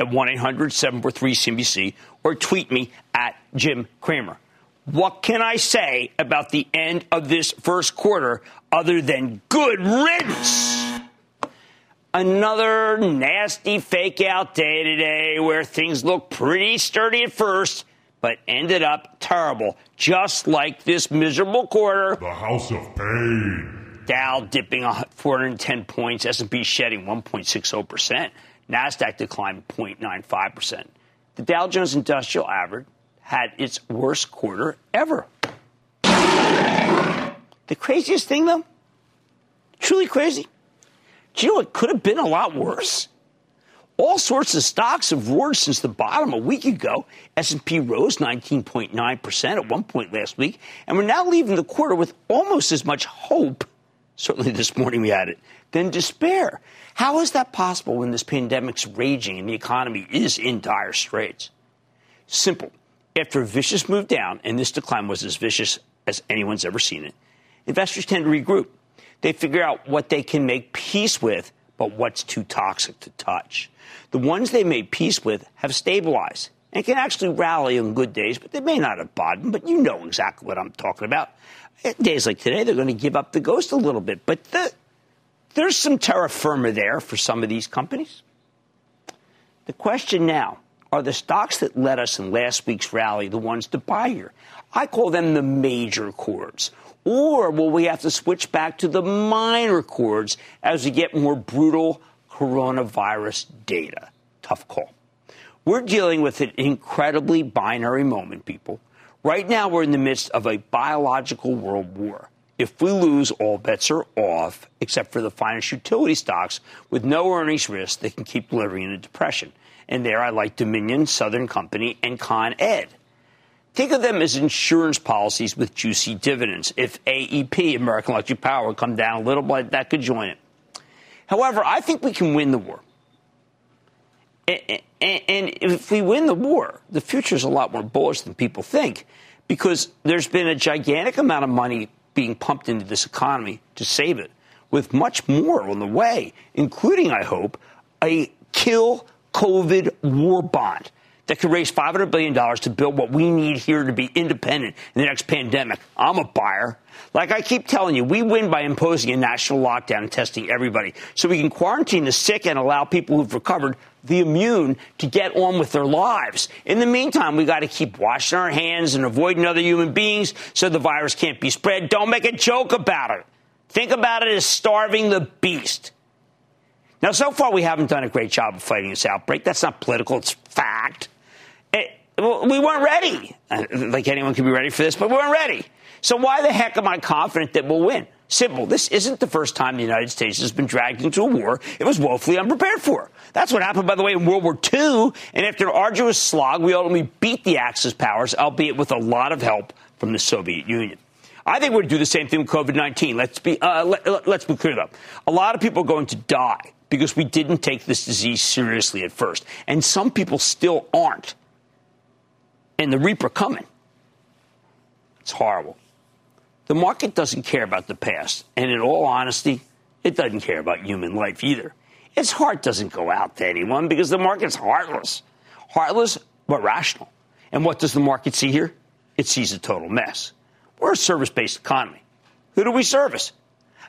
at 1 800 743 CNBC or tweet me at Jim Cramer. What can I say about the end of this first quarter other than good riddance? Another nasty fake out day today where things look pretty sturdy at first, but ended up terrible, just like this miserable quarter. The House of Pain. Dow dipping 410 points, S&P shedding 1.60%. NASDAQ declined 0.95%. The Dow Jones Industrial Average had its worst quarter ever. The craziest thing, though, truly crazy. Do you know it could have been a lot worse? All sorts of stocks have roared since the bottom a week ago. S&P rose 19.9% at one point last week, and we're now leaving the quarter with almost as much hope. Certainly this morning we had it, than despair. How is that possible when this pandemic's raging and the economy is in dire straits? Simple. After a vicious move down, and this decline was as vicious as anyone's ever seen it, investors tend to regroup. They figure out what they can make peace with, but what's too toxic to touch. The ones they made peace with have stabilized and can actually rally on good days, but they may not have bottomed, but you know exactly what I'm talking about. Eh, days like today, they're going to give up the ghost a little bit, but the, there's some terra firma there for some of these companies. The question now are the stocks that led us in last week's rally the ones to buy here? I call them the major chords. Or will we have to switch back to the minor chords as we get more brutal coronavirus data? Tough call. We're dealing with an incredibly binary moment, people. Right now, we're in the midst of a biological world war. If we lose, all bets are off, except for the finest utility stocks with no earnings risk that can keep delivering in a depression. And there I like Dominion, Southern Company, and Con Ed. Think of them as insurance policies with juicy dividends. If AEP, American Electric Power, come down a little bit, that could join it. However, I think we can win the war. And if we win the war, the future is a lot more bullish than people think because there's been a gigantic amount of money being pumped into this economy to save it, with much more on the way, including, I hope, a kill COVID war bond that could raise $500 billion to build what we need here to be independent in the next pandemic. I'm a buyer. Like I keep telling you, we win by imposing a national lockdown and testing everybody so we can quarantine the sick and allow people who've recovered the immune to get on with their lives. In the meantime, we got to keep washing our hands and avoiding other human beings so the virus can't be spread. Don't make a joke about it. Think about it as starving the beast. Now, so far, we haven't done a great job of fighting this outbreak. That's not political, it's fact. It, we weren't ready. Uh, like anyone could be ready for this, but we weren't ready. So, why the heck am I confident that we'll win? Simple. This isn't the first time the United States has been dragged into a war it was woefully unprepared for. That's what happened, by the way, in World War II. And after an arduous slog, we ultimately beat the Axis powers, albeit with a lot of help from the Soviet Union. I think we're going to do the same thing with COVID 19. Let's be, uh, let, us be clear, though. A lot of people are going to die because we didn't take this disease seriously at first. And some people still aren't. And the reaper coming. It's horrible. The market doesn't care about the past. And in all honesty, it doesn't care about human life either. Its heart doesn't go out to anyone because the market's heartless. Heartless, but rational. And what does the market see here? It sees a total mess. We're a service based economy. Who do we service?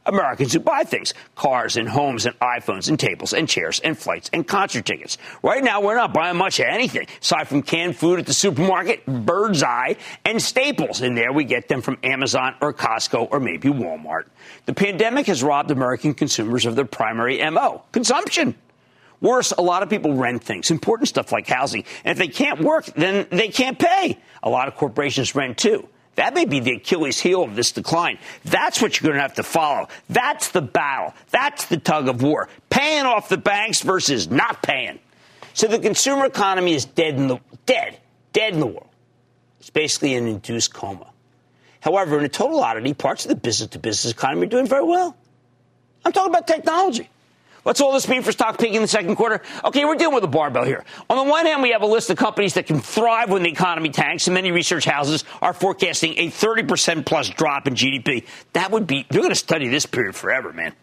Americans who buy things cars and homes and iPhones and tables and chairs and flights and concert tickets. Right now, we're not buying much of anything aside from canned food at the supermarket, Birds Eye, and staples. And there we get them from Amazon or Costco or maybe Walmart. The pandemic has robbed American consumers of their primary MO consumption. Worse, a lot of people rent things, important stuff like housing. And if they can't work, then they can't pay. A lot of corporations rent too. That may be the Achilles heel of this decline. That's what you're going to have to follow. That's the battle. That's the tug of war. Paying off the banks versus not paying. So the consumer economy is dead in the dead, dead in the world. It's basically an induced coma. However, in a total oddity, parts of the business to business economy are doing very well. I'm talking about technology. What's all this mean for stock picking in the second quarter? Okay, we're dealing with a barbell here. On the one hand, we have a list of companies that can thrive when the economy tanks, and many research houses are forecasting a 30% plus drop in GDP. That would be, they're going to study this period forever, man.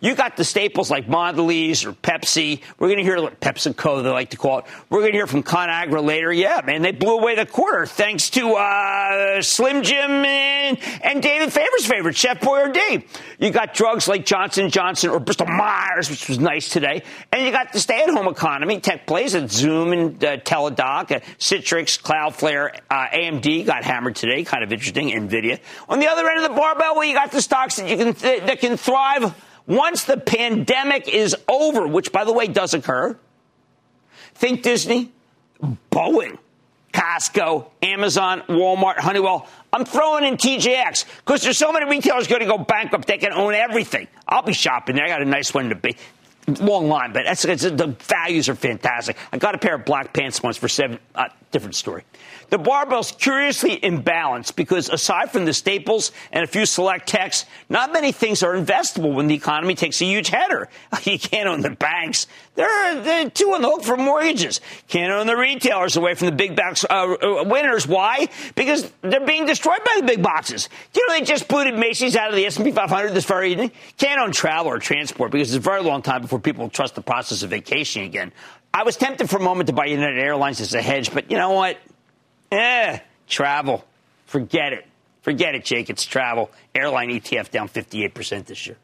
You got the staples like Mondelez or Pepsi. We're going to hear like PepsiCo, they like to call it. We're going to hear from ConAgra later. Yeah, man, they blew away the quarter thanks to uh, Slim Jim and, and David Faber's favorite, Chef Boyardee. You got drugs like Johnson Johnson or Bristol Myers, which was nice today, and you got the stay-at-home economy. Tech plays at Zoom and uh, Teladoc, uh, Citrix, Cloudflare, uh, AMD got hammered today. Kind of interesting. Nvidia. On the other end of the barbell, well, you got the stocks that you can th- that can thrive once the pandemic is over, which by the way does occur, think Disney, Boeing, Costco, Amazon, Walmart, Honeywell. I'm throwing in TJX because there's so many retailers going to go bankrupt they can own everything. I'll be shopping there. I got a nice one to be. Long line, but that's, the values are fantastic. I got a pair of black pants once for seven. Uh, different story. The barbell's curiously imbalanced because aside from the staples and a few select techs, not many things are investable when the economy takes a huge header. You can't own the banks. They're, they're too on the hook for mortgages. Can't own the retailers away from the big box uh, uh, winners. Why? Because they're being destroyed by the big boxes. Do you know they just booted Macy's out of the S&P 500 this very evening? Can't own travel or transport because it's a very long time before people trust the process of vacationing again. I was tempted for a moment to buy United Airlines as a hedge, but you know what? Eh, travel. Forget it. Forget it, Jake. It's travel. Airline ETF down 58% this year.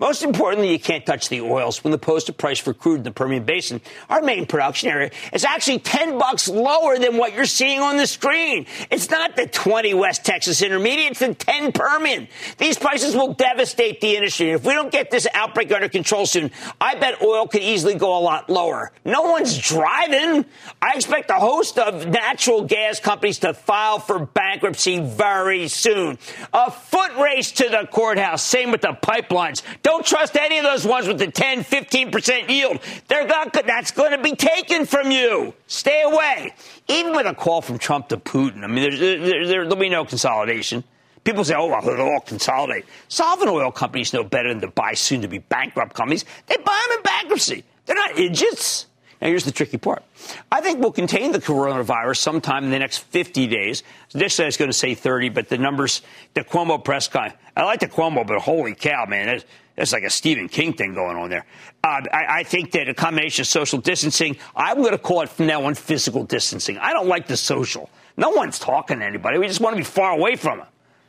Most importantly, you can't touch the oils. When the posted price for crude in the Permian Basin, our main production area, is actually 10 bucks lower than what you're seeing on the screen. It's not the 20 West Texas Intermediate, it's the 10 Permian. These prices will devastate the industry. If we don't get this outbreak under control soon, I bet oil could easily go a lot lower. No one's driving. I expect a host of natural gas companies to file for bankruptcy very soon. A foot race to the courthouse. Same with the pipelines. Don't trust any of those ones with the 10, 15% yield. They're not, that's going to be taken from you. Stay away. Even with a call from Trump to Putin, I mean, there, there, will be no consolidation. People say, oh, well, they'll all consolidate. Solvent oil companies know better than to buy soon to be bankrupt companies. They buy them in bankruptcy. They're not idiots. Now, here's the tricky part. I think we'll contain the coronavirus sometime in the next 50 days. This I was going to say 30, but the numbers, the Cuomo press con, I like the Cuomo, but holy cow, man, it's like a Stephen King thing going on there. Uh, I, I, think that a combination of social distancing, I'm going to call it from now on physical distancing. I don't like the social. No one's talking to anybody. We just want to be far away from them.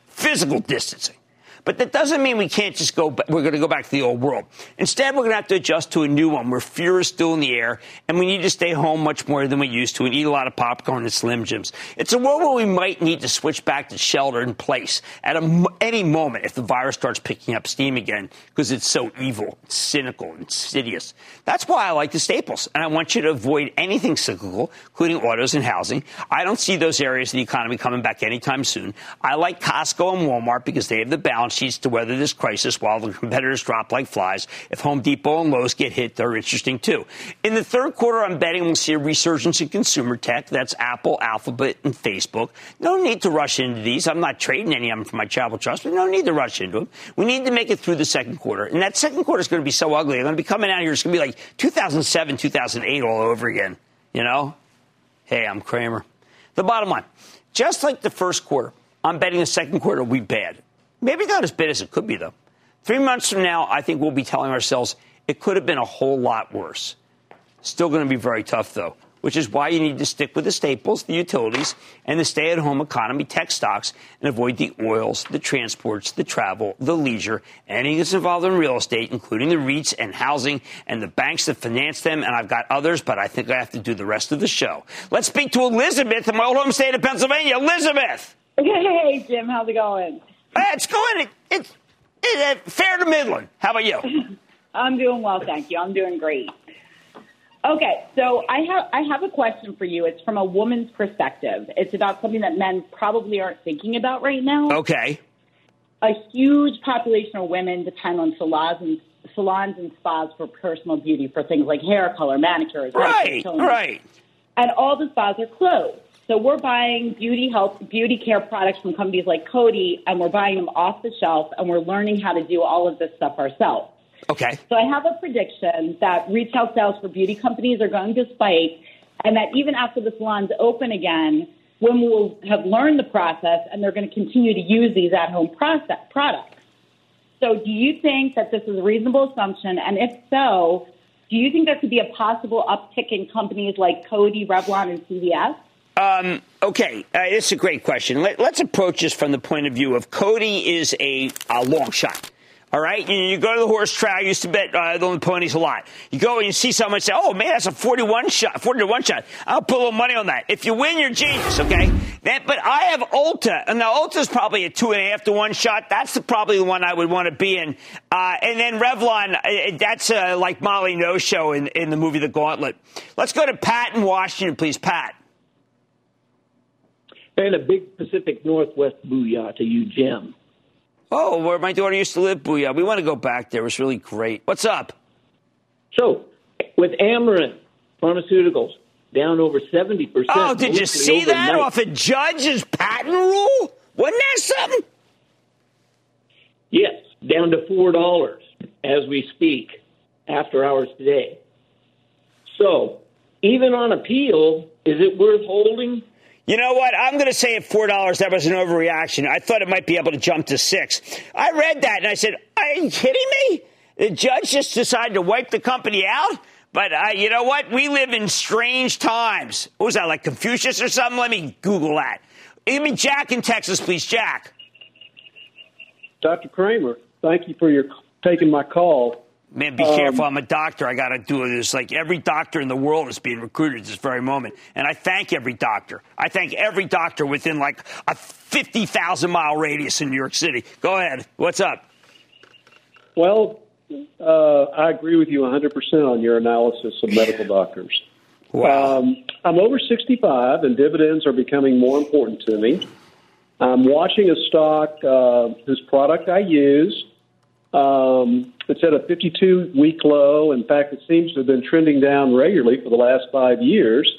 Physical distancing. But that doesn't mean we can't just go, we're going to go back to the old world. Instead, we're going to have to adjust to a new one where fear is still in the air and we need to stay home much more than we used to and eat a lot of popcorn and Slim Jims. It's a world where we might need to switch back to shelter in place at a, any moment if the virus starts picking up steam again because it's so evil, cynical, insidious. That's why I like the staples. And I want you to avoid anything cyclical, including autos and housing. I don't see those areas of the economy coming back anytime soon. I like Costco and Walmart because they have the balance balance sheets to weather this crisis while the competitors drop like flies. If Home Depot and Lowe's get hit, they're interesting too. In the third quarter, I'm betting we'll see a resurgence in consumer tech. That's Apple, Alphabet, and Facebook. No need to rush into these. I'm not trading any of them for my travel trust, but no need to rush into them. We need to make it through the second quarter. And that second quarter is going to be so ugly. I'm going to be coming out here. It's going to be like 2007, 2008 all over again. You know? Hey, I'm Cramer. The bottom line, just like the first quarter, I'm betting the second quarter will be bad. Maybe not as bad as it could be, though. Three months from now, I think we'll be telling ourselves it could have been a whole lot worse. Still going to be very tough, though, which is why you need to stick with the staples, the utilities, and the stay at home economy tech stocks and avoid the oils, the transports, the travel, the leisure, anything that's involved in real estate, including the REITs and housing and the banks that finance them. And I've got others, but I think I have to do the rest of the show. Let's speak to Elizabeth in my old home state of Pennsylvania. Elizabeth! Hey, Jim, how's it going? It's going. It, it's it, uh, fair to Midland. How about you? I'm doing well, thank you. I'm doing great. Okay, so I have I have a question for you. It's from a woman's perspective. It's about something that men probably aren't thinking about right now. Okay. A huge population of women depend on salons and salons and spas for personal beauty for things like hair color, manicures, right, right. And all the spas are closed. So we're buying beauty health, beauty care products from companies like Coty, and we're buying them off the shelf, and we're learning how to do all of this stuff ourselves. Okay. So I have a prediction that retail sales for beauty companies are going to spike, and that even after the salons open again, women will have learned the process, and they're going to continue to use these at-home process products. So, do you think that this is a reasonable assumption? And if so, do you think there could be a possible uptick in companies like Coty, Revlon, and CVS? Um, okay, uh, it's a great question. Let, us approach this from the point of view of Coty is a, a long shot. All right, you, you, go to the horse track. I used to bet uh, on the ponies a lot. You go and you see someone say, "Oh man, that's a forty-one shot, forty to one shot." I'll put a little money on that. If you win, you're genius. Okay, that, but I have Ulta, and now Ulta's probably a two and a half to one shot. That's the, probably the one I would want to be in. Uh, and then Revlon, uh, that's uh, like Molly No Show in, in the movie The Gauntlet. Let's go to Pat in Washington, please, Pat. And a big Pacific Northwest booyah to you, Jim. Oh, where my daughter used to live, booyah. We want to go back there. It was really great. What's up? So, with Amarin Pharmaceuticals down over 70%. Oh, did you see overnight. that off a judge's patent rule? Wasn't that something? Yes, down to $4 as we speak after hours today. So, even on appeal, is it worth holding? You know what? I'm going to say at four dollars that was an overreaction. I thought it might be able to jump to six. I read that and I said, "Are you kidding me?" The judge just decided to wipe the company out. But uh, you know what? We live in strange times. What was that like Confucius or something? Let me Google that. Give me Jack in Texas, please, Jack. Dr. Cramer, thank you for your taking my call. Man, be um, careful. I'm a doctor. I got to do this. Like every doctor in the world is being recruited at this very moment. And I thank every doctor. I thank every doctor within like a 50,000 mile radius in New York City. Go ahead. What's up? Well, uh, I agree with you 100% on your analysis of medical doctors. Wow. Um, I'm over 65, and dividends are becoming more important to me. I'm watching a stock uh, whose product I use. Um, it's at a 52 week low. In fact, it seems to have been trending down regularly for the last five years.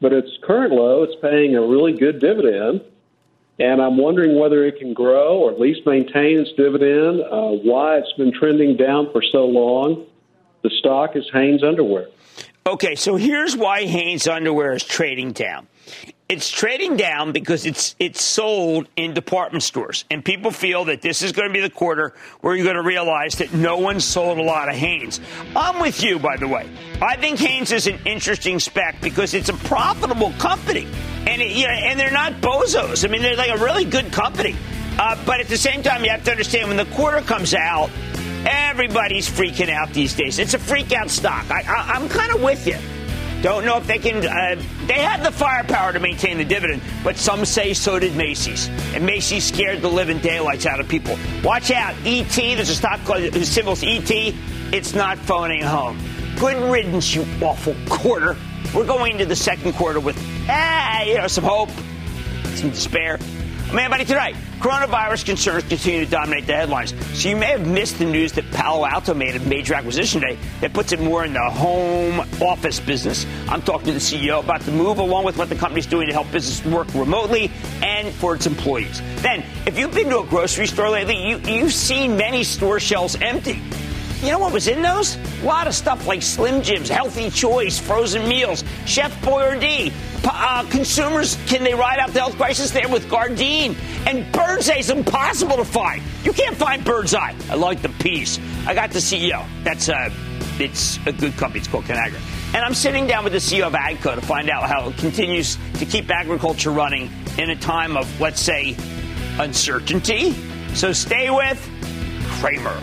But its current low, it's paying a really good dividend. And I'm wondering whether it can grow or at least maintain its dividend, uh, why it's been trending down for so long. The stock is Hanes Underwear. Okay, so here's why Hanes Underwear is trading down it's trading down because it's it's sold in department stores, and people feel that this is going to be the quarter where you're going to realize that no one sold a lot of Hanes. I'm with you, by the way. I think Hanes is an interesting spec because it's a profitable company, and it, you know, and they're not bozos. I mean, they're like a really good company. Uh, but at the same time, you have to understand when the quarter comes out, everybody's freaking out these days. It's a freak out stock. I, I, I'm kind of with you. Don't know if they can. Uh, they had the firepower to maintain the dividend, but some say so did Macy's. And Macy's scared the living daylights out of people. Watch out, ET. There's a stock called the symbol's ET. It's not phoning home. Good riddance, you awful quarter. We're going into the second quarter with, ah, you know, some hope, some despair. Mad Money, tonight, coronavirus concerns continue to dominate the headlines. So you may have missed the news that Palo Alto made a major acquisition today that puts it more in the home office business. I'm talking to the CEO about the move, along with what the company's doing to help business work remotely and for its employees. Then, if you've been to a grocery store lately, you, you've seen many store shelves empty. You know what was in those? A lot of stuff like Slim Jims, Healthy Choice, frozen meals, Chef Boyardee. Uh, consumers, can they ride out the health crisis there with Gardein? And Birds Eye is impossible to find. You can't find Birds Eye. I like the piece. I got the CEO. That's a, uh, it's a good company. It's called Conagra. And I'm sitting down with the CEO of AGCO to find out how it continues to keep agriculture running in a time of, let's say, uncertainty. So stay with Cramer.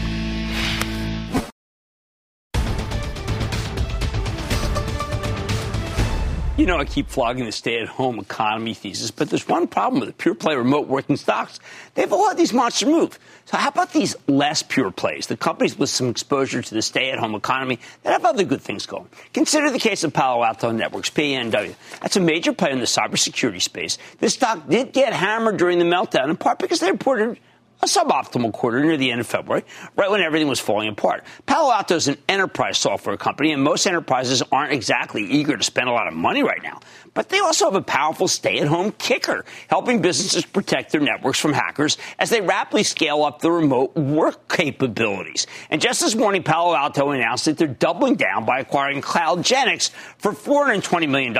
You know, I keep flogging the stay at home economy thesis, but there's one problem with the pure play remote working stocks. They've all had these monster moves. So, how about these less pure plays, the companies with some exposure to the stay at home economy that have other good things going? Consider the case of Palo Alto Networks, PANW. That's a major player in the cybersecurity space. This stock did get hammered during the meltdown, in part because they reported a suboptimal quarter near the end of February, right when everything was falling apart. Palo Alto is an enterprise software company, and most enterprises aren't exactly eager to spend a lot of money right now. But they also have a powerful stay at home kicker, helping businesses protect their networks from hackers as they rapidly scale up the remote work capabilities. And just this morning, Palo Alto announced that they're doubling down by acquiring CloudGenix for $420 million.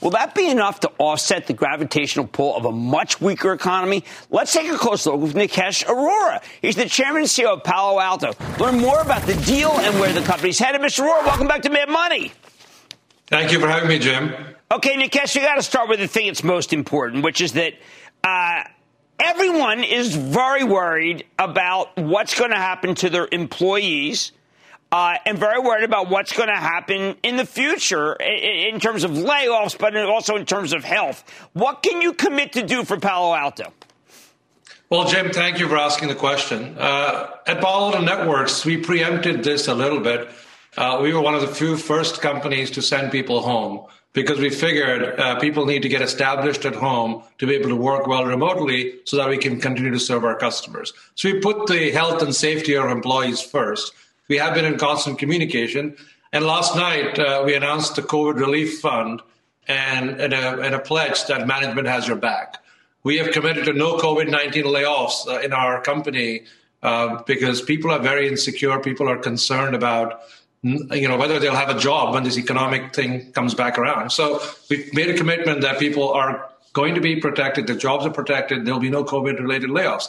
Will that be enough to offset the gravitational pull of a much weaker economy? Let's take a close look with Nikesh Arora. He's the chairman and CEO of Palo Alto. Learn more about the deal and where the company's headed. Mr. Arora, welcome back to Mad Money. Thank you for having me, Jim. Okay, Nikesh, you got to start with the thing that's most important, which is that uh, everyone is very worried about what's going to happen to their employees. Uh, and very worried about what's going to happen in the future in, in, terms of layoffs, but also in terms of health. What can you commit to do for Palo Alto? Well, Jim, thank you for asking the question. Uh, at Palo Alto Networks, we preempted this a little bit. Uh, we were one of the few first companies to send people home because we figured uh, people need to get established at home to be able to work well remotely so that we can continue to serve our customers. So we put the health and safety of our employees first. We have been in constant communication. And last night, uh, we announced the COVID relief fund and, and, a, and, a, pledge that management has your back. We have committed to no COVID 19 layoffs uh, in our company uh, because people are very insecure. People are concerned about you know whether they'll have a job when this economic thing comes back around. So we've made a commitment that people are going to be protected, their jobs are protected, there'll be no COVID related layoffs.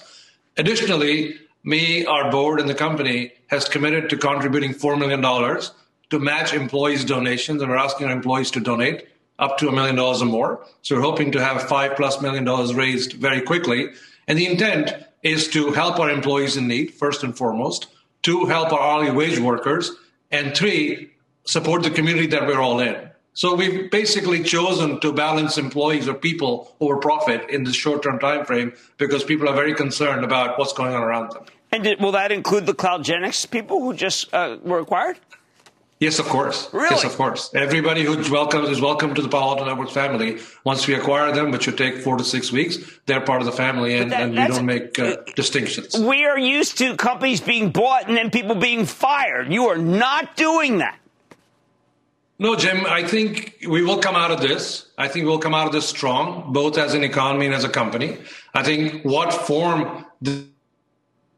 Additionally, me, our board, and the company has committed to contributing $4 million to match employees' donations, and we're asking our employees to donate up to a million dollars or more. So we're hoping to have five plus million dollars raised very quickly. And the intent is to help our employees in need, first and foremost, to help our hourly wage workers, and three, support the community that we're all in. So we've basically chosen to balance employees or people over profit in this short-term time frame because people are very concerned about what's going on around them. And did, will that include the CloudGenix people who just uh, were acquired? Yes, of course. Really? Yes, of course. Everybody who's welcome is welcome to the Palo Alto Networks family. Once we acquire them, which should take four to six weeks, they're part of the family, and, that, and we don't make uh, distinctions. We are used to companies being bought and then people being fired. You are not doing that. No, Jim, I think we will come out of this. I think we'll come out of this strong, both as an economy and as a company. I think what form the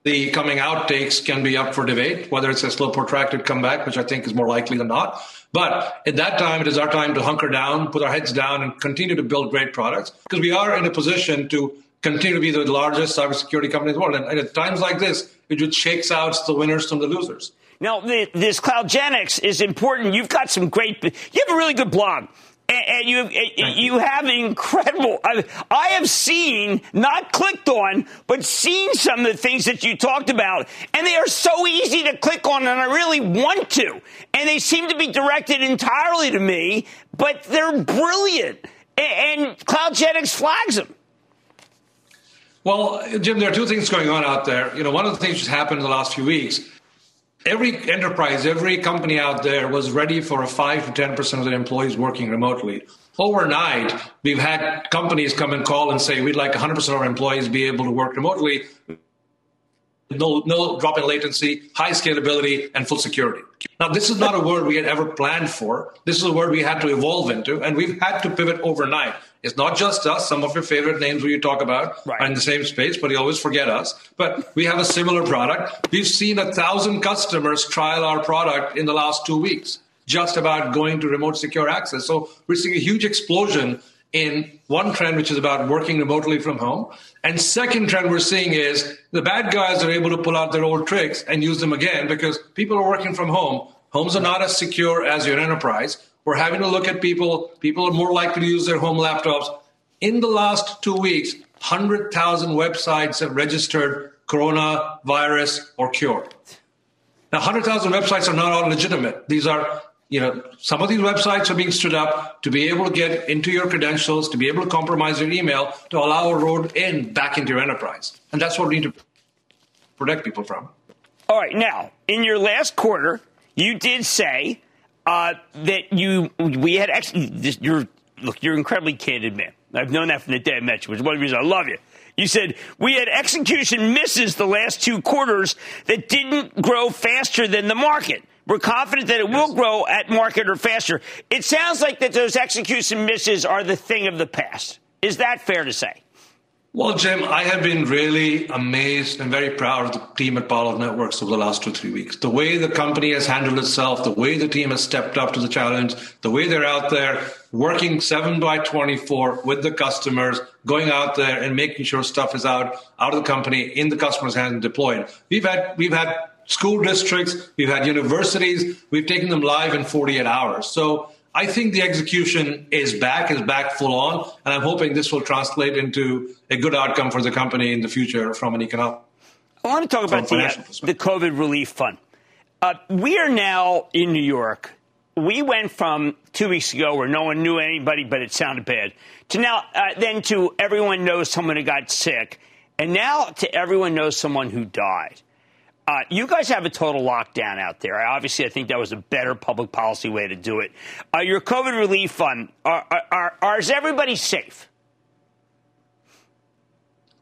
the coming out takes can be up for debate, whether it's a slow protracted comeback, which I think is more likely than not. But at that time, it is our time to hunker down, put our heads down, and continue to build great products because we are in a position to continue to be the largest cybersecurity company in the world. And, at times like this, it just shakes out the winners from the losers. Now, this CloudGenix is important. You've got some great, you have a really good blog and, you you have incredible. I, I have seen, not clicked on, but seen some of the things that you talked about, and they are so easy to click on, and I really want to. And they seem to be directed entirely to me, but they're brilliant. And, and CloudGenix flags them. Well, Jim, there are two things going on out there. You know, one of the things that's happened in the last few weeks every enterprise, every company out there was ready for a 5 to 10% of their employees working remotely. Overnight, we've had companies come and call and say, we'd like 100% of our employees be able to work remotely. No, no drop in latency, high scalability, and full security. Now, this is not a word we had ever planned for. This is a word we had to evolve into, and we've had to pivot overnight. It's not just us. Some of your favorite names we talk about right. are in the same space, but you always forget us. But we have a similar product. We've seen a thousand customers trial our product in the last two weeks, just about going to remote secure access. So we're seeing a huge explosion in one trend, which is about working remotely from home. And second trend we're seeing is the bad guys are able to pull out their old tricks and use them again because people are working from home. Homes are not as secure as your enterprise. We're having to look at people. People are more likely to use their home laptops. In the last two weeks, 100,000 websites have registered coronavirus or cure. Now, 100,000 websites are not all legitimate. These are you know, some of these websites are being stood up to be able to get into your credentials, to be able to compromise your email, to allow a road in back into your enterprise. And that's what we need to protect people from. All right. Now, in your last quarter, you did say uh, that you we had ex- you're look you're incredibly candid man. I've known that from the day I met you, which is one of the reasons I love you. You said we had execution misses the last two quarters that didn't grow faster than the market. We're confident that it will grow at market or faster. It sounds like that those execution misses are the thing of the past. Is that fair to say? Well, Jim, I have been really amazed and very proud of the team at Palo Networks over the last two, three weeks. The way the company has handled itself, the way the team has stepped up to the challenge, the way they're out there working 7 by 24 with the customers, going out there and making sure stuff is out, out of the company, in the customer's hands and deployed. We've had, we've had school districts, we've had universities, we've taken them live in 48 hours. So I think the execution is back, is back full on, and I'm hoping this will translate into a good outcome for the company in the future from an economic. I want to talk about the, uh, the COVID relief fund. Uh, we are now in New York. We went from two weeks ago where no one knew anybody, but it sounded bad, to now, uh, then to everyone knows someone who got sick, and now to everyone knows someone who died. Uh, you guys have a total lockdown out there. Obviously, I think that was a better public policy way to do it. Uh, your COVID relief fund, are, are, are, is everybody safe?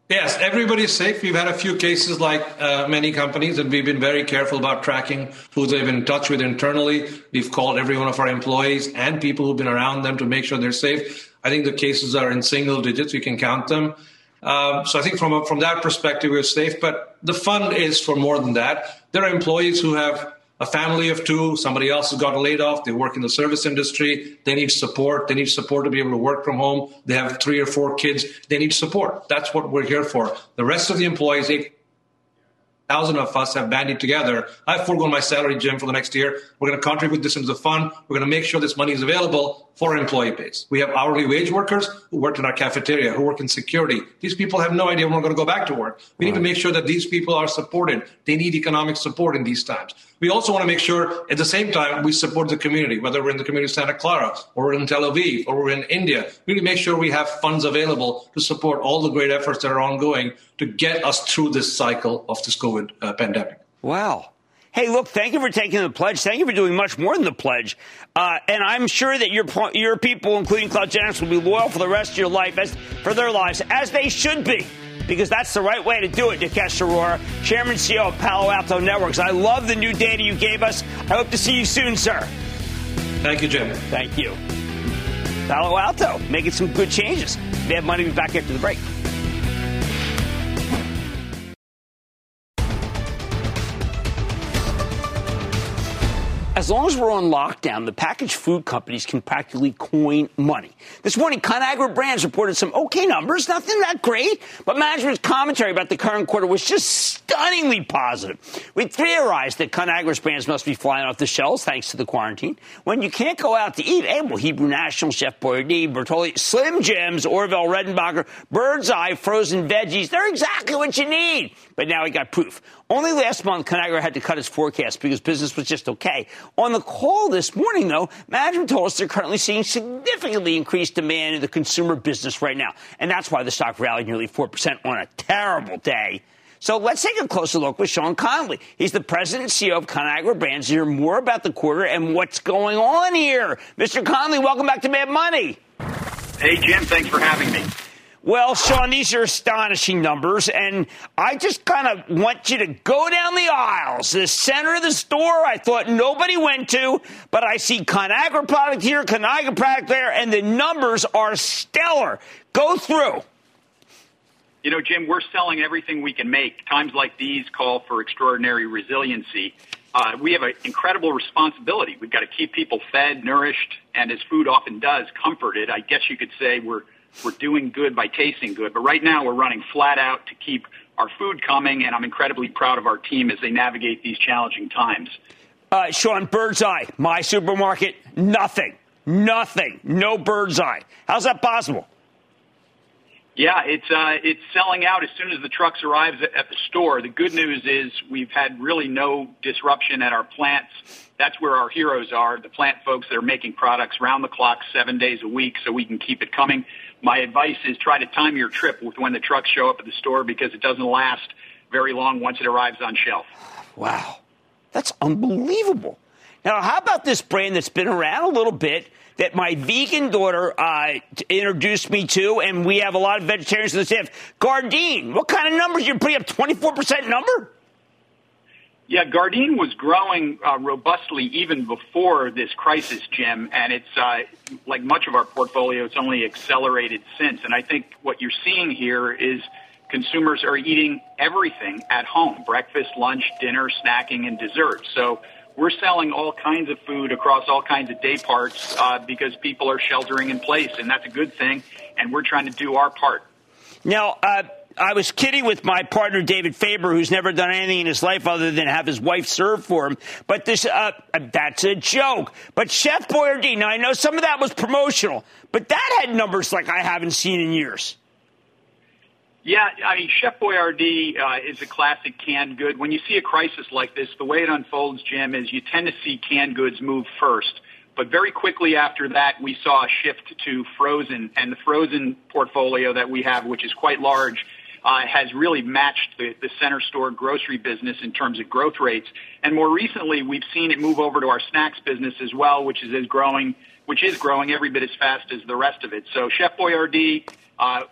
Yes, everybody's safe. We've had a few cases like uh, many companies, and we've been very careful about tracking who they've been in touch with internally. We've called every one of our employees and people who've been around them to make sure they're safe. I think the cases are in single digits. We can count them. Um, so I think from a, from that perspective, we're safe. But the fund is for more than that. There are employees who have a family of two, somebody else has got laid off, they work in the service industry, they need support, they need support to be able to work from home, they have three or four kids, they need support. That's what we're here for. The rest of the employees, thousand of us have banded together. I've foregone my salary, Jim, for the next year. We're going to contribute this into the fund. We're going to make sure this money is available for employee base. We have hourly wage workers who work in our cafeteria, who work in security. These people have no idea when we're going to go back to work. We need to make sure that these people are supported. They need economic support in these times. We also want to make sure at the same time we support the community, whether we're in the community of Santa Clara or we're in Tel Aviv or we're in India. We need to make sure we have funds available to support all the great efforts that are ongoing to get us through this cycle of this COVID uh, pandemic. Wow. Hey, look, thank you for taking the pledge. Thank you for doing much more than the pledge. Uh, and I'm sure that your, your people, including CloudGenix, will be loyal for the rest of your life, as, for their lives, as they should be because that's the right way to do it, Nikesh Arora, Chairman and CEO of Palo Alto Networks. I love the new data you gave us. I hope to see you soon, sir. Thank you, Jim. Thank you. Palo Alto, making some good changes. They have money back after the break. As long as we're on lockdown, the packaged food companies can practically coin money. This morning, ConAgra Brands reported some okay numbers, nothing that great, but management's commentary about the current quarter was just stunningly positive. We theorized that ConAgra's brands must be flying off the shelves thanks to the quarantine. When you can't go out to eat, hey, well, Hebrew National, Chef Boyardee, Bertolli, Slim Jims, Orville Redenbacher, Bird's Eye, frozen veggies, they're exactly what you need. But now we got proof. Only last month, ConAgra had to cut its forecast because business was just okay. On the call this morning, though, management told us they're currently seeing significantly increased demand in the consumer business right now. And that's why the stock rallied nearly 4% on a terrible day. So let's take a closer look with Sean Connolly. He's the president and CEO of ConAgra Brands. Hear more about the quarter and what's going on here. Mr. Connolly, welcome back to Mad Money. Hey, Jim. Thanks for having me. Well, Sean, these are astonishing numbers, and I just kind of want you to go down the aisles. The center of the store I thought nobody went to, but I see ConAgra product here, ConAgra product there, and the numbers are stellar. Go through. You know, Jim, we're selling everything we can make. Times like these call for extraordinary resiliency. Uh, we have an incredible responsibility. We've got to keep people fed, nourished, and as food often does, comforted. I guess you could say we're we're doing good by tasting good. But right now we're running flat out to keep our food coming, and I'm incredibly proud of our team as they navigate these challenging times. Uh, Sean, Bird's Eye, my supermarket, nothing, nothing, no Bird's Eye. How's that possible? Yeah, it's uh, it's selling out as soon as the trucks arrive at the store. The good news is we've had really no disruption at our plants. That's where our heroes are, the plant folks that are making products round the clock, seven days a week, so we can keep it coming. My advice is try to time your trip with when the trucks show up at the store because it doesn't last very long once it arrives on shelf. Wow, that's unbelievable. Now, how about this brand that's been around a little bit? That my vegan daughter uh, introduced me to, and we have a lot of vegetarians in the staff. Gardein, what kind of numbers? You're putting up 24% number? Yeah, Gardein was growing uh, robustly even before this crisis, Jim, and it's uh, like much of our portfolio, it's only accelerated since. And I think what you're seeing here is consumers are eating everything at home breakfast, lunch, dinner, snacking, and dessert. So we're selling all kinds of food across all kinds of day parts uh, because people are sheltering in place, and that's a good thing. And we're trying to do our part. Now, uh, I was kidding with my partner David Faber, who's never done anything in his life other than have his wife serve for him. But this, uh, that's a joke. But Chef Boyardee, now I know some of that was promotional, but that had numbers like I haven't seen in years. Yeah, I mean, Chef Boyardee uh, is a classic canned good. When you see a crisis like this, the way it unfolds, Jim, is you tend to see canned goods move first. But very quickly after that, we saw a shift to frozen, and the frozen portfolio that we have, which is quite large, uh, has really matched the, the center store grocery business in terms of growth rates. And more recently, we've seen it move over to our snacks business as well, which is, is growing, which is growing every bit as fast as the rest of it. So Chef Boyardee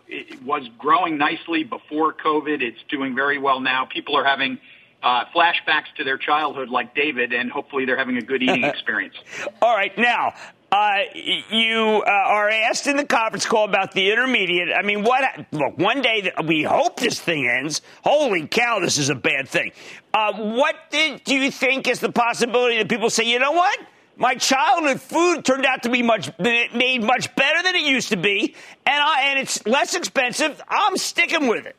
it was growing nicely before COVID. It's doing very well now. People are having uh, flashbacks to their childhood, like David, and hopefully they're having a good eating experience. All right, now. Uh, you uh, are asked in the conference call about the intermediate. I mean, what? Look, one day we hope this thing ends. Holy cow, this is a bad thing. Uh, what did, do you think is the possibility that people say, you know what? My childhood food turned out to be much made much better than it used to be, and I, and it's less expensive. I'm sticking with it.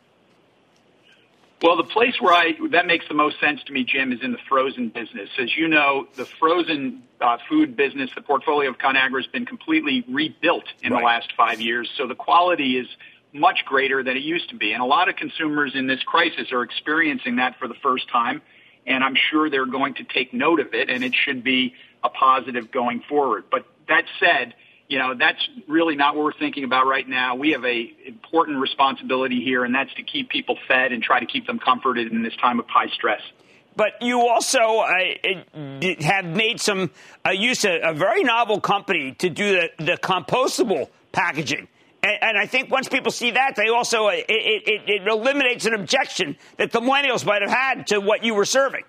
Well, the place where I that makes the most sense to me, Jim, is in the frozen business. As you know, the frozen uh, food business, the portfolio of Conagra has been completely rebuilt in right. the last five years. So the quality is much greater than it used to be, and a lot of consumers in this crisis are experiencing that for the first time. And I'm sure they're going to take note of it, and it should be a positive going forward. But that said, you know, that's really not what we're thinking about right now. We have a important responsibility here, and that's to keep people fed and try to keep them comforted in this time of high stress. But you also uh, have made some uh, use of a very novel company to do the, the compostable packaging. And, and, I think once people see that, they also uh, it, it, it eliminates an objection that the millennials might have had to what you were serving.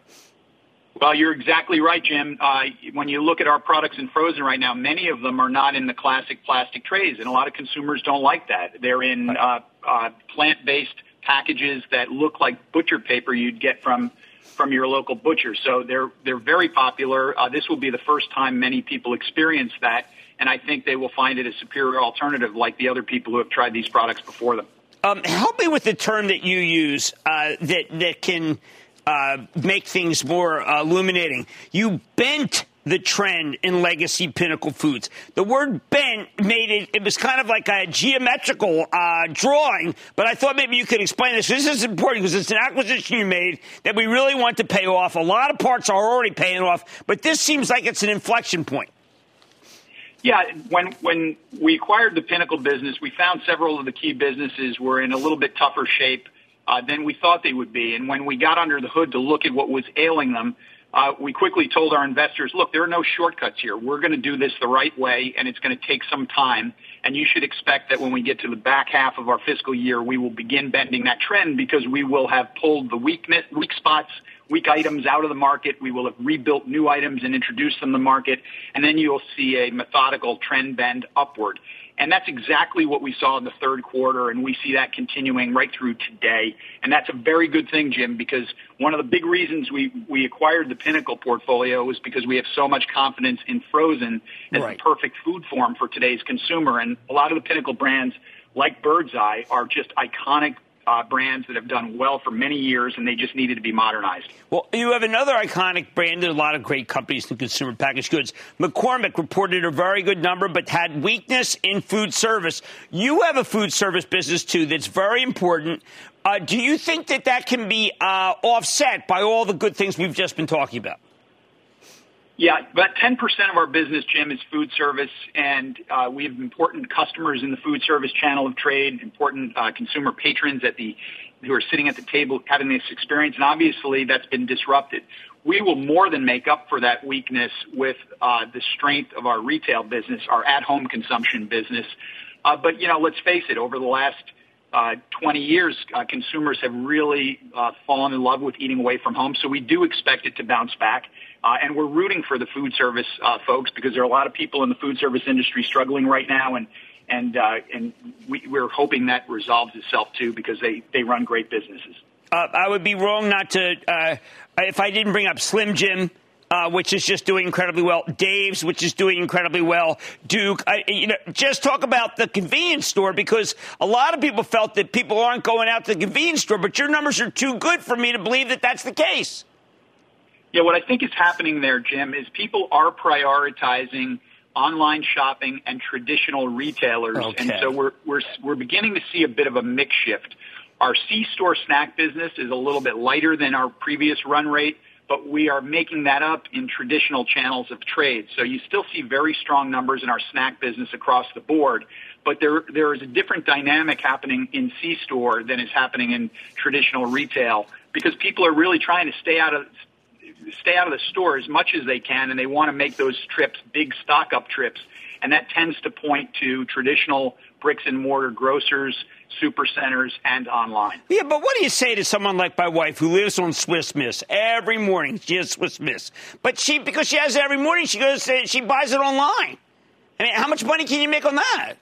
Well, you're exactly right, Jim. Uh, when you look at our products in frozen right now, many of them are not in the classic plastic trays, and a lot of consumers don't like that. They're in uh, uh, plant-based packages that look like butcher paper you'd get from from your local butcher. So they're they're very popular. Uh, this will be the first time many people experience that, and I think they will find it a superior alternative, like the other people who have tried these products before them. Um, help me with the term that you use uh, that that can uh, make things more uh, illuminating. You bent the trend in legacy pinnacle foods. The word bent made it, it was kind of like a geometrical uh, drawing, but I thought maybe you could explain this. This is important because it's an acquisition you made that we really want to pay off. A lot of parts are already paying off, but this seems like it's an inflection point. Yeah, when when we acquired the Pinnacle business, we found several of the key businesses were in a little bit tougher shape uh, than we thought they would be. And when we got under the hood to look at what was ailing them, uh, we quickly told our investors, look, there are no shortcuts here. We're going to do this the right way, and it's going to take some time. And you should expect that when we get to the back half of our fiscal year, we will begin bending that trend because we will have pulled the weakness, weak spots, weak items out of the market. We will have rebuilt new items and introduced them to the market. And then you'll see a methodical trend bend upward. And that's exactly what we saw in the third quarter, and we see that continuing right through today. And that's a very good thing, Jim, because one of the big reasons we, we acquired the Pinnacle portfolio was because we have so much confidence in frozen as right. the perfect food form for today's consumer. And a lot of the Pinnacle brands, like Birdseye, are just iconic uh, brands that have done well for many years, and they just needed to be modernized. Well, you have another iconic brand and a lot of great companies in consumer packaged goods. McCormick reported a very good number, but had weakness in food service. You have a food service business too that's very important. Uh, do you think that that can be uh, offset by all the good things we've just been talking about? Yeah, about 10% of our business, Jim, is food service, and uh, we have important customers in the food service channel of trade, important uh, consumer patrons at the who are sitting at the table having this experience, and obviously that's been disrupted. We will more than make up for that weakness with uh, the strength of our retail business, our at-home consumption business. Uh, but you know, let's face it, over the last uh, 20 years, uh, consumers have really uh, fallen in love with eating away from home. So we do expect it to bounce back. Uh, and we're rooting for the food service uh, folks because there are a lot of people in the food service industry struggling right now, and and uh, and we, we're hoping that resolves itself too because they they run great businesses. Uh, I would be wrong not to uh, if I didn't bring up Slim Jim. Uh, which is just doing incredibly well. Dave's, which is doing incredibly well. Duke, I, you know, just talk about the convenience store because a lot of people felt that people aren't going out to the convenience store, but your numbers are too good for me to believe that that's the case. Yeah, what I think is happening there, Jim, is people are prioritizing online shopping and traditional retailers, Okay. and so we're we're we're beginning to see a bit of a mix shift. Our C-store snack business is a little bit lighter than our previous run rate, but we are making that up in traditional channels of trade. So you still see very strong numbers in our snack business across the board, but there there is a different dynamic happening in C-store than is happening in traditional retail because people are really trying to stay out of stay out of the store as much as they can, and they want to make those trips big stock up trips, and that tends to point to traditional bricks and mortar grocers, super centers, and online. Yeah, but what do you say to someone like my wife who lives on Swiss Miss every morning? She has Swiss Miss, but she because she has it every morning, she goes she buys it online. I mean, how much money can you make on that?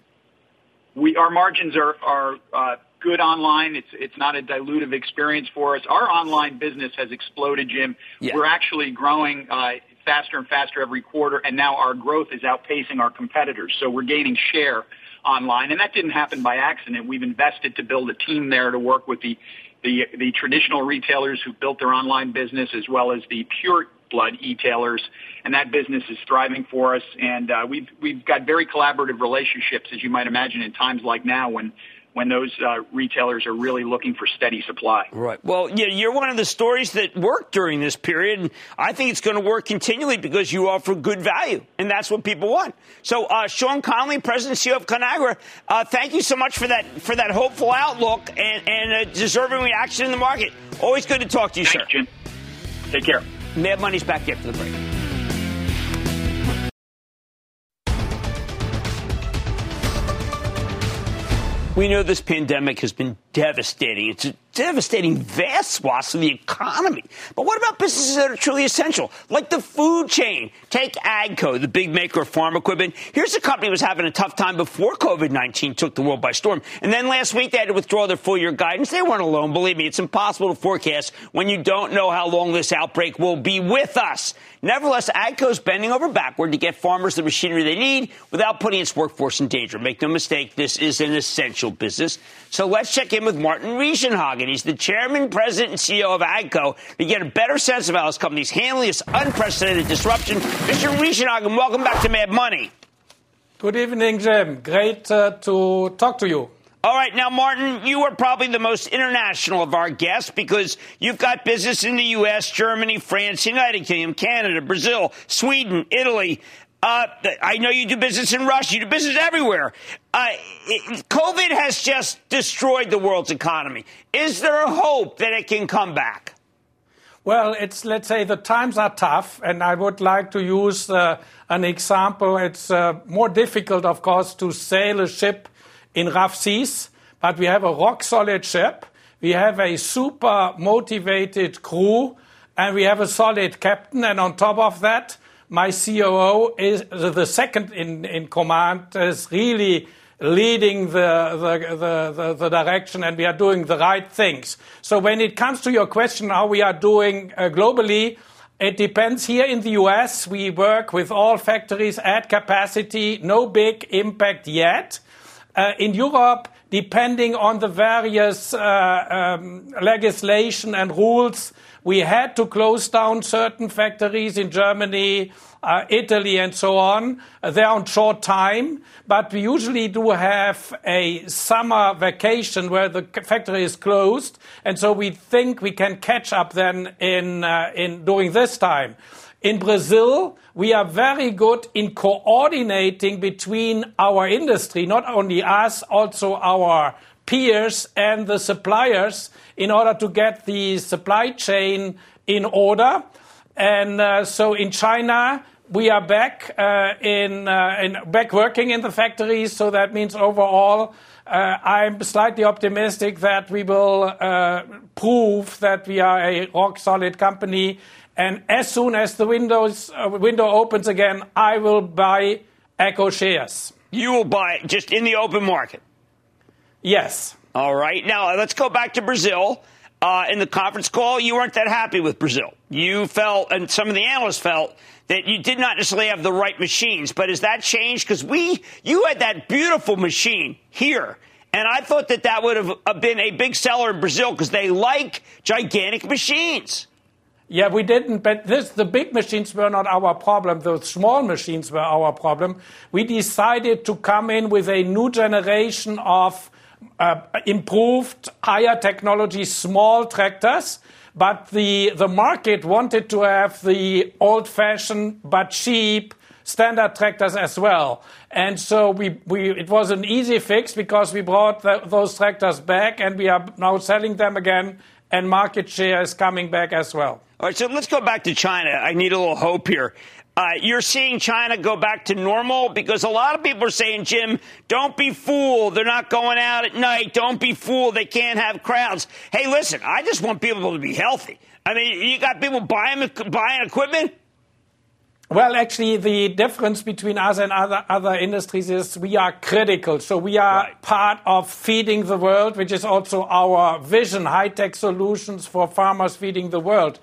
we our margins are are uh, good online. It's it's not a dilutive experience for us. Our online business has exploded, Jim. Yeah. We're actually growing uh, faster and faster every quarter, and now our growth is outpacing our competitors. So we're gaining share online, and that didn't happen by accident. We've invested to build a team there to work with the the, the traditional retailers who built their online business as well as the pure blood e-tailers, and that business is thriving for us. And uh, we've we've got very collaborative relationships, as you might imagine, in times like now when when those uh, retailers are really looking for steady supply. Right. Well, yeah, you're one of the stories that worked during this period, and I think it's going to work continually because you offer good value, and that's what people want. So, uh, Sean Connolly, President and CEO of Conagra, uh, thank you so much for that for that hopeful outlook and, and a deserving reaction in the market. Always good to talk to you, Thanks, sir. Jim. Take care. Mad Money's back after the break. We know this pandemic has been devastating. It's a devastating vast swaths of the economy. But what about businesses that are truly essential, like the food chain? Take AGCO, the big maker of farm equipment. Here's a company that was having a tough time before COVID 19 took the world by storm. And then last week they had to withdraw their full year guidance. They weren't alone. Believe me, it's impossible to forecast when you don't know how long this outbreak will be with us. Nevertheless, AGCO is bending over backward to get farmers the machinery they need without putting its workforce in danger. Make no mistake, this is an essential business. So let's check in with Martin Richenhagen. He's the chairman, president, and CEO of AGCO to get a better sense of how his company's handling this unprecedented disruption. Mr. Richenhagen, welcome back to Mad Money. Good evening, Jim. Great uh, to talk to you. All right, now, Martin, you are probably the most international of our guests because you've got business in the U.S., Germany, France, United Kingdom, Canada, Brazil, Sweden, Italy. Uh, I know you do business in Russia. You do business everywhere. Uh, it, COVID has just destroyed the world's economy. Is there a hope that it can come back? Well, it's let's say the times are tough, and I would like to use uh, an example. It's uh, more difficult, of course, to sail a ship in rough seas, but we have a rock solid ship. We have a super motivated crew, and we have a solid captain. And on top of that, my COO is the second in, command is really leading the, the, the direction and we are doing the right things. So when it comes to your question, how we are doing uh, globally, it depends. Here in the US, we work with all factories at capacity, no big impact yet. Uh, in Europe, depending on the various uh, um, legislation and rules, we had to close down certain factories in Germany, uh, Italy, and so on. Uh, they're on short time, but we usually do have a summer vacation where the factory is closed, and so we think we can catch up then in uh, in during this time. In Brazil, we are very good in coordinating between our industry, not only us, also our peers and the suppliers in order to get the supply chain in order. And uh, so in China, we are back uh, in, uh, in, back working in the factories. So that means overall, uh, I'm slightly optimistic that we will uh, prove that we are a rock solid company. And as soon as the windows, uh, window opens again, I will buy AGCO shares. You will buy it just in the open market. Yes. All right. Now let's go back to Brazil. Uh, in the conference call, you weren't that happy with Brazil. You felt, and some of the analysts felt, that you did not necessarily have the right machines. But has that changed? Because we, you had that beautiful machine here. And I thought that that would have been a big seller in Brazil because they like gigantic machines. Yeah, we didn't, but this, the big machines were not our problem. The small machines were our problem. We decided to come in with a new generation of uh, improved, higher technology, small tractors. But the, the market wanted to have the old fashioned but cheap standard tractors as well. And so we, we, it was an easy fix because we brought the, those tractors back and we are now selling them again and market share is coming back as well. All right, so let's go back to China. I need a little hope here. Uh, you're seeing China go back to normal because a lot of people are saying, Jim, don't be fooled. They're not going out at night. Don't be fooled. They can't have crowds. Hey, listen, I just want people to be healthy. I mean, you got people buying buying equipment. Well, actually, the difference between us and other, other industries is we are critical. So we are right. part of feeding the world, which is also our vision, high-tech solutions for farmers feeding the world.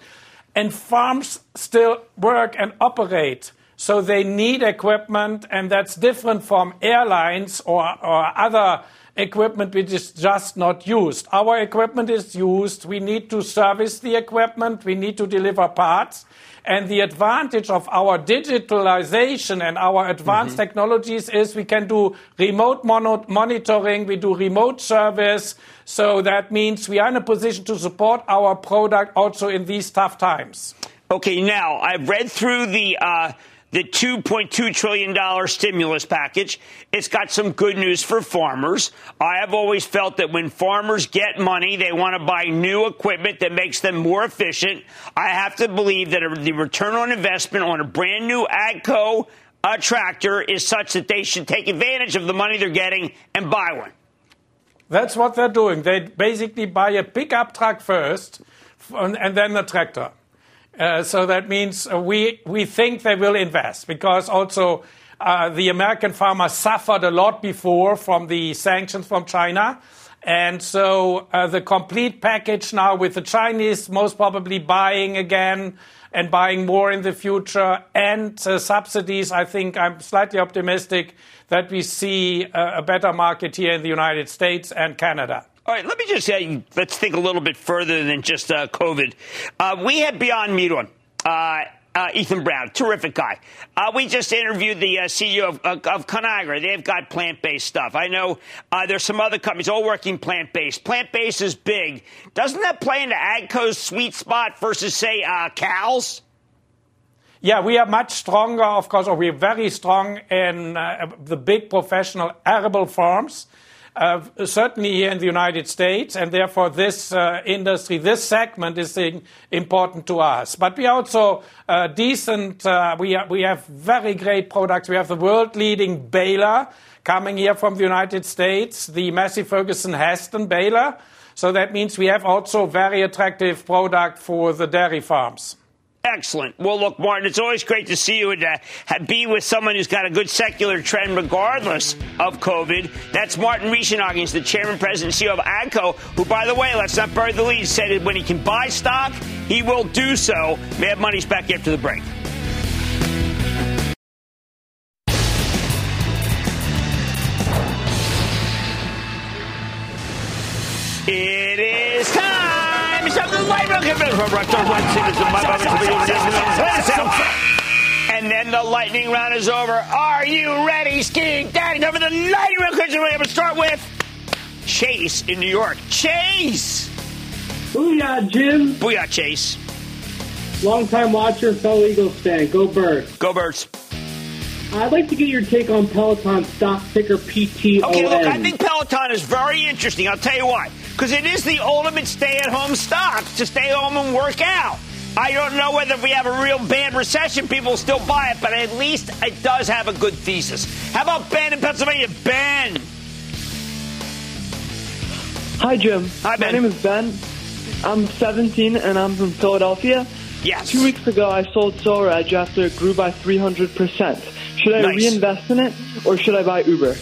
And farms still work and operate. So they need equipment, and that's different from airlines or, or other equipment which is just not used. Our equipment is used. We need to service the equipment. We need to deliver parts. And the advantage of our digitalization and our advanced mm-hmm. technologies is we can do remote monitoring, we do remote service. So that means we are in a position to support our product also in these tough times. Okay, now I've read through the. Uh the $2.2 trillion stimulus package. It's got some good news for farmers. I have always felt that when farmers get money, they want to buy new equipment that makes them more efficient. I have to believe that the return on investment on a brand new AGCO uh, tractor is such that they should take advantage of the money they're getting and buy one. That's what they're doing. They basically buy a pickup truck first and then the tractor. Uh, so that means uh, we, we think they will invest because also uh, the American farmers suffered a lot before from the sanctions from China. And so uh, the complete package now with the Chinese most probably buying again and buying more in the future and uh, subsidies, I think I'm slightly optimistic that we see a better market here in the United States and Canada. All right, let me just say, let's think a little bit further than just uh, COVID. Uh, we had Beyond Meat on. Uh, Ethan Brown, terrific guy. Uh, we just interviewed the uh, CEO of, of, Conagra. They've got plant based stuff. I know uh, there's some other companies all working plant based. Plant based is big. Doesn't that play into AGCO's sweet spot versus, say, uh, cows? Yeah, we are much stronger, of course, or we're very strong in uh, the big professional arable farms certainly here in the United States, and therefore this uh, industry, this segment is important to us. But we also uh, decent. Uh, we, we have very great products. We have the world-leading baler coming here from the United States, the Massey Ferguson Hesston baler. So that means we have also very attractive product for the dairy farms. Excellent. Well, look, Martin, it's always great to see you and uh, be with someone who's got a good secular trend regardless of COVID. That's Martin Richenhagen. He's the chairman, president, CEO of AGCO, who, by the way, let's not bury the lead, said when he can buy stock, he will do so. Mad Money's back after the break. And then the lightning round is over. Are you ready, skiing daddy? Over the lightning round question, we're going to start with Chase in New York. Chase! Booyah, Jim. Booyah, Chase. Longtime watcher, fellow Eagles fan. Go Birds. Go Birds. I'd like to get your take on Peloton stock ticker PTON. Okay, look, I think Peloton is very interesting. I'll tell you why. Because it is the ultimate stay at home stock to stay home and work out. I don't know whether if we have a real bad recession, people will still buy it, but at least it does have a good thesis. How about Ben in Pennsylvania? Ben. Hi, Jim. Hi, Ben. My name is Ben. I'm 17 and I'm from Philadelphia. Yes. Two weeks ago, I sold SolarEdge after it grew by 300%. Should I Nice. reinvest in it or should I buy Uber?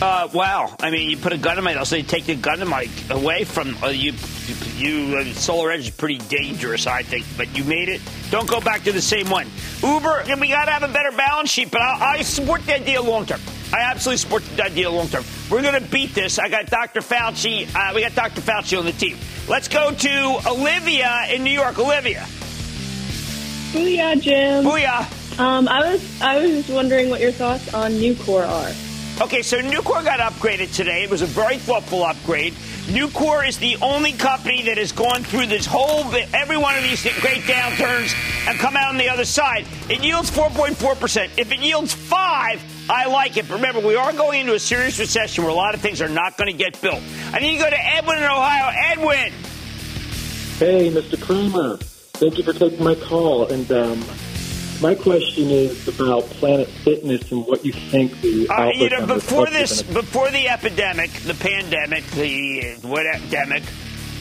Uh, wow. I mean, you put a gun in my. I'll say take the gun in my away from uh, you. You uh, Solar Edge is pretty dangerous, I think, but you made it. Don't go back to the same one. Uber, and we got to have a better balance sheet, but I, I support the idea long term. I absolutely support the idea long term. We're going to beat this. I got Dr. Fauci. Uh, we got Dr. Fauci on the team. Let's go to Olivia in New York. Olivia. Booyah, Jim. Booyah. Um, I was I was just wondering what your thoughts on Nucor are. Okay, so Nucor got upgraded today. It was a very thoughtful upgrade. Nucor is the only company that has gone through this whole every one of these great downturns and come out on the other side. It yields 4.4%. If it yields 5, I like it. But remember, we are going into a serious recession where a lot of things are not going to get built. I need to go to Edwin in Ohio. Edwin. Hey, Mr. Cramer. Thank you for taking my call. And um, my question is about Planet Fitness and what you think the Uh, you know, before this, gonna- before the epidemic, the pandemic, the what epidemic,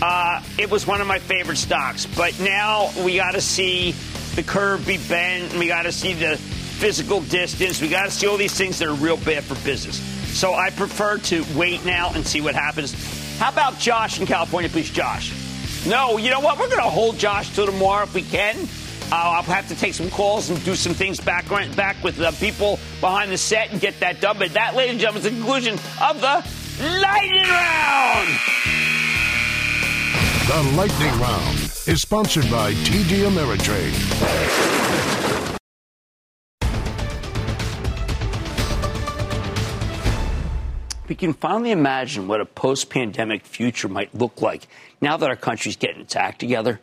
uh, it was one of my favorite stocks. But now we got to see the curve be bent. and We got to see the physical distance. We got to see all these things that are real bad for business. So I prefer to wait now and see what happens. How about Josh in California, please, Josh? No, you know what? We're going to hold Josh till tomorrow if we can. Uh, I'll have to take some calls and do some things back back with the people behind the set and get that done. But that, ladies and gentlemen, is the conclusion of the lightning round. The Lightning Round is sponsored by TD Ameritrade. We can finally imagine what a post pandemic future might look like now that our country's getting its act together.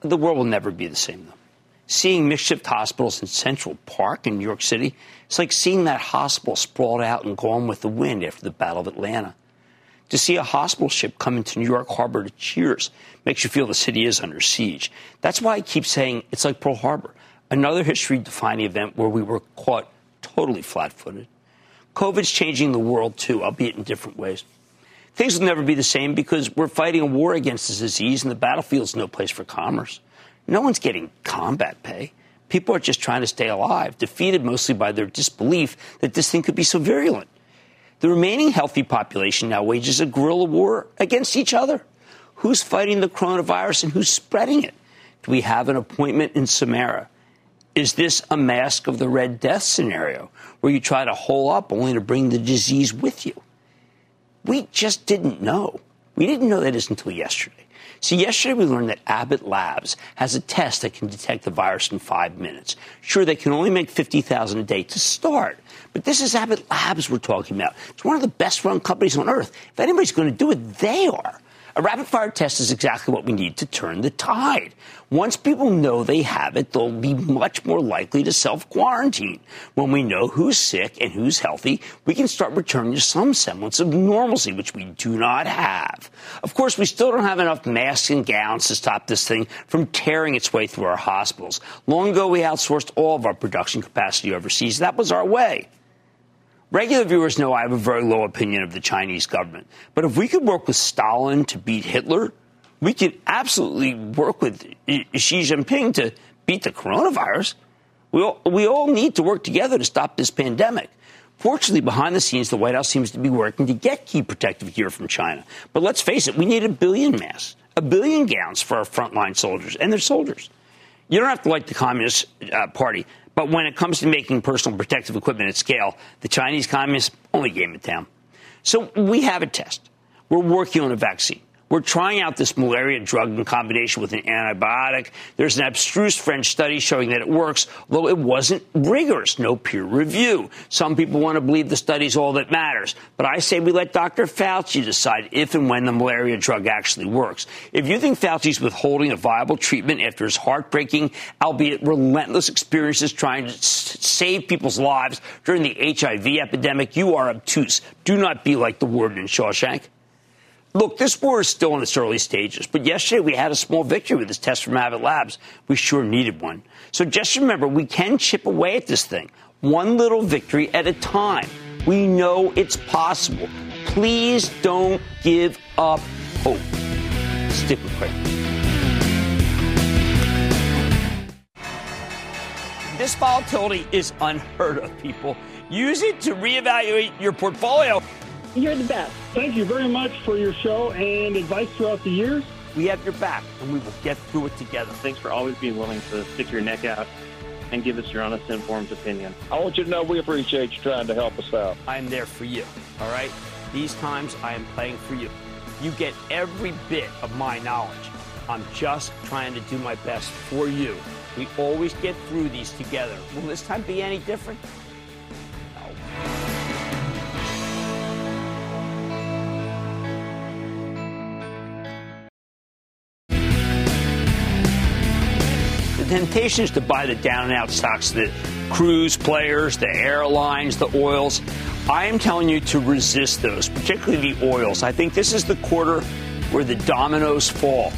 The world will never be the same, though. Seeing makeshift hospitals in Central Park in New York City, it's like seeing that hospital sprawled out and gone with the wind after the Battle of Atlanta. To see a hospital ship come into New York Harbor to cheers makes you feel the city is under siege. That's why I keep saying it's like Pearl Harbor, another history defining event where we were caught totally flat footed. COVID's changing the world too, albeit in different ways. Things will never be the same because we're fighting a war against this disease and the battlefield's no place for commerce. No one's getting combat pay. People are just trying to stay alive, defeated mostly by their disbelief that this thing could be so virulent. The remaining healthy population now wages a guerrilla war against each other. Who's fighting the coronavirus and who's spreading it? Do we have an appointment in Samara? Is this a Masque of the Red Death scenario where you try to hole up only to bring the disease with you? We just didn't know. We didn't know that until yesterday. See, yesterday we learned that Abbott Labs has a test that can detect the virus in five minutes. Sure, they can only make 50,000 a day to start, but this is Abbott Labs we're talking about. It's one of the best run companies on earth. If anybody's going to do it, they are. A rapid fire test is exactly what we need to turn the tide. Once people know they have it, they'll be much more likely to self quarantine. When we know who's sick and who's healthy, we can start returning to some semblance of normalcy, which we do not have. Of course, we still don't have enough masks and gowns to stop this thing from tearing its way through our hospitals. Long ago, we outsourced all of our production capacity overseas. That was our way. Regular viewers know I have a very low opinion of the Chinese government. But if we could work with Stalin to beat Hitler, we could absolutely work with Xi Jinping to beat the coronavirus. We all, we all need to work together to stop this pandemic. Fortunately, behind the scenes, the White House seems to be working to get key protective gear from China. But let's face it, we need a billion masks, a billion gowns for our frontline soldiers, and they're soldiers. You don't have to like the Communist uh, Party, but when it comes to making personal protective equipment at scale, the Chinese communists only game in town. So we have a test. We're working on a vaccine. We're trying out this malaria drug in combination with an antibiotic. There's an abstruse French study showing that it works, though it wasn't rigorous, no peer review. Some people want to believe the study's all that matters. But I say we let Dr. Fauci decide if and when the malaria drug actually works. If you think Fauci's withholding a viable treatment after his heartbreaking, albeit relentless experiences trying to save people's lives during the HIV epidemic, you are obtuse. Do not be like the warden in Shawshank. Look, this war is still in its early stages, but yesterday we had a small victory with this test from Abbott Labs. We sure needed one. So just remember, we can chip away at this thing, one little victory at a time. We know it's possible. Please don't give up hope. Stick with. This volatility is unheard of, people. Use it to reevaluate your portfolio. You're the best. Thank you very much for your show and advice throughout the years. We have your back, and we will get through it together. Thanks for always being willing to stick your neck out and give us your honest, informed opinion. I want you to know we appreciate you trying to help us out. I'm there for you, all right? These times I am playing for you. You get every bit of my knowledge. I'm just trying to do my best for you. We always get through these together. Will this time be any different? The temptation is to buy the down and out stocks, the cruise players, the airlines, the oils. I am telling you to resist those, particularly the oils. I think this is the quarter where the dominoes fall.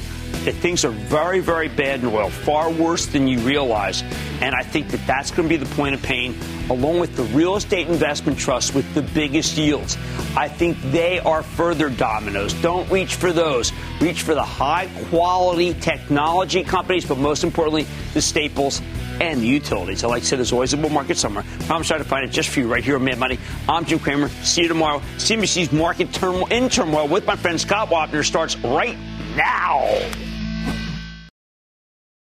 That things are very, very bad in oil, far worse than you realize. And I think that that's going to be the point of pain, along with the real estate investment trusts with the biggest yields. I think they are further dominoes. Don't reach for those. Reach for the high quality technology companies, but most importantly, the staples and the utilities. I like I said, there's always a bull market somewhere. I'm trying to find it just for you right here on Mad Money. I'm Jim Cramer. See you tomorrow. CNBC's Market turmoil, in Turmoil with my friend Scott Wapner starts right now.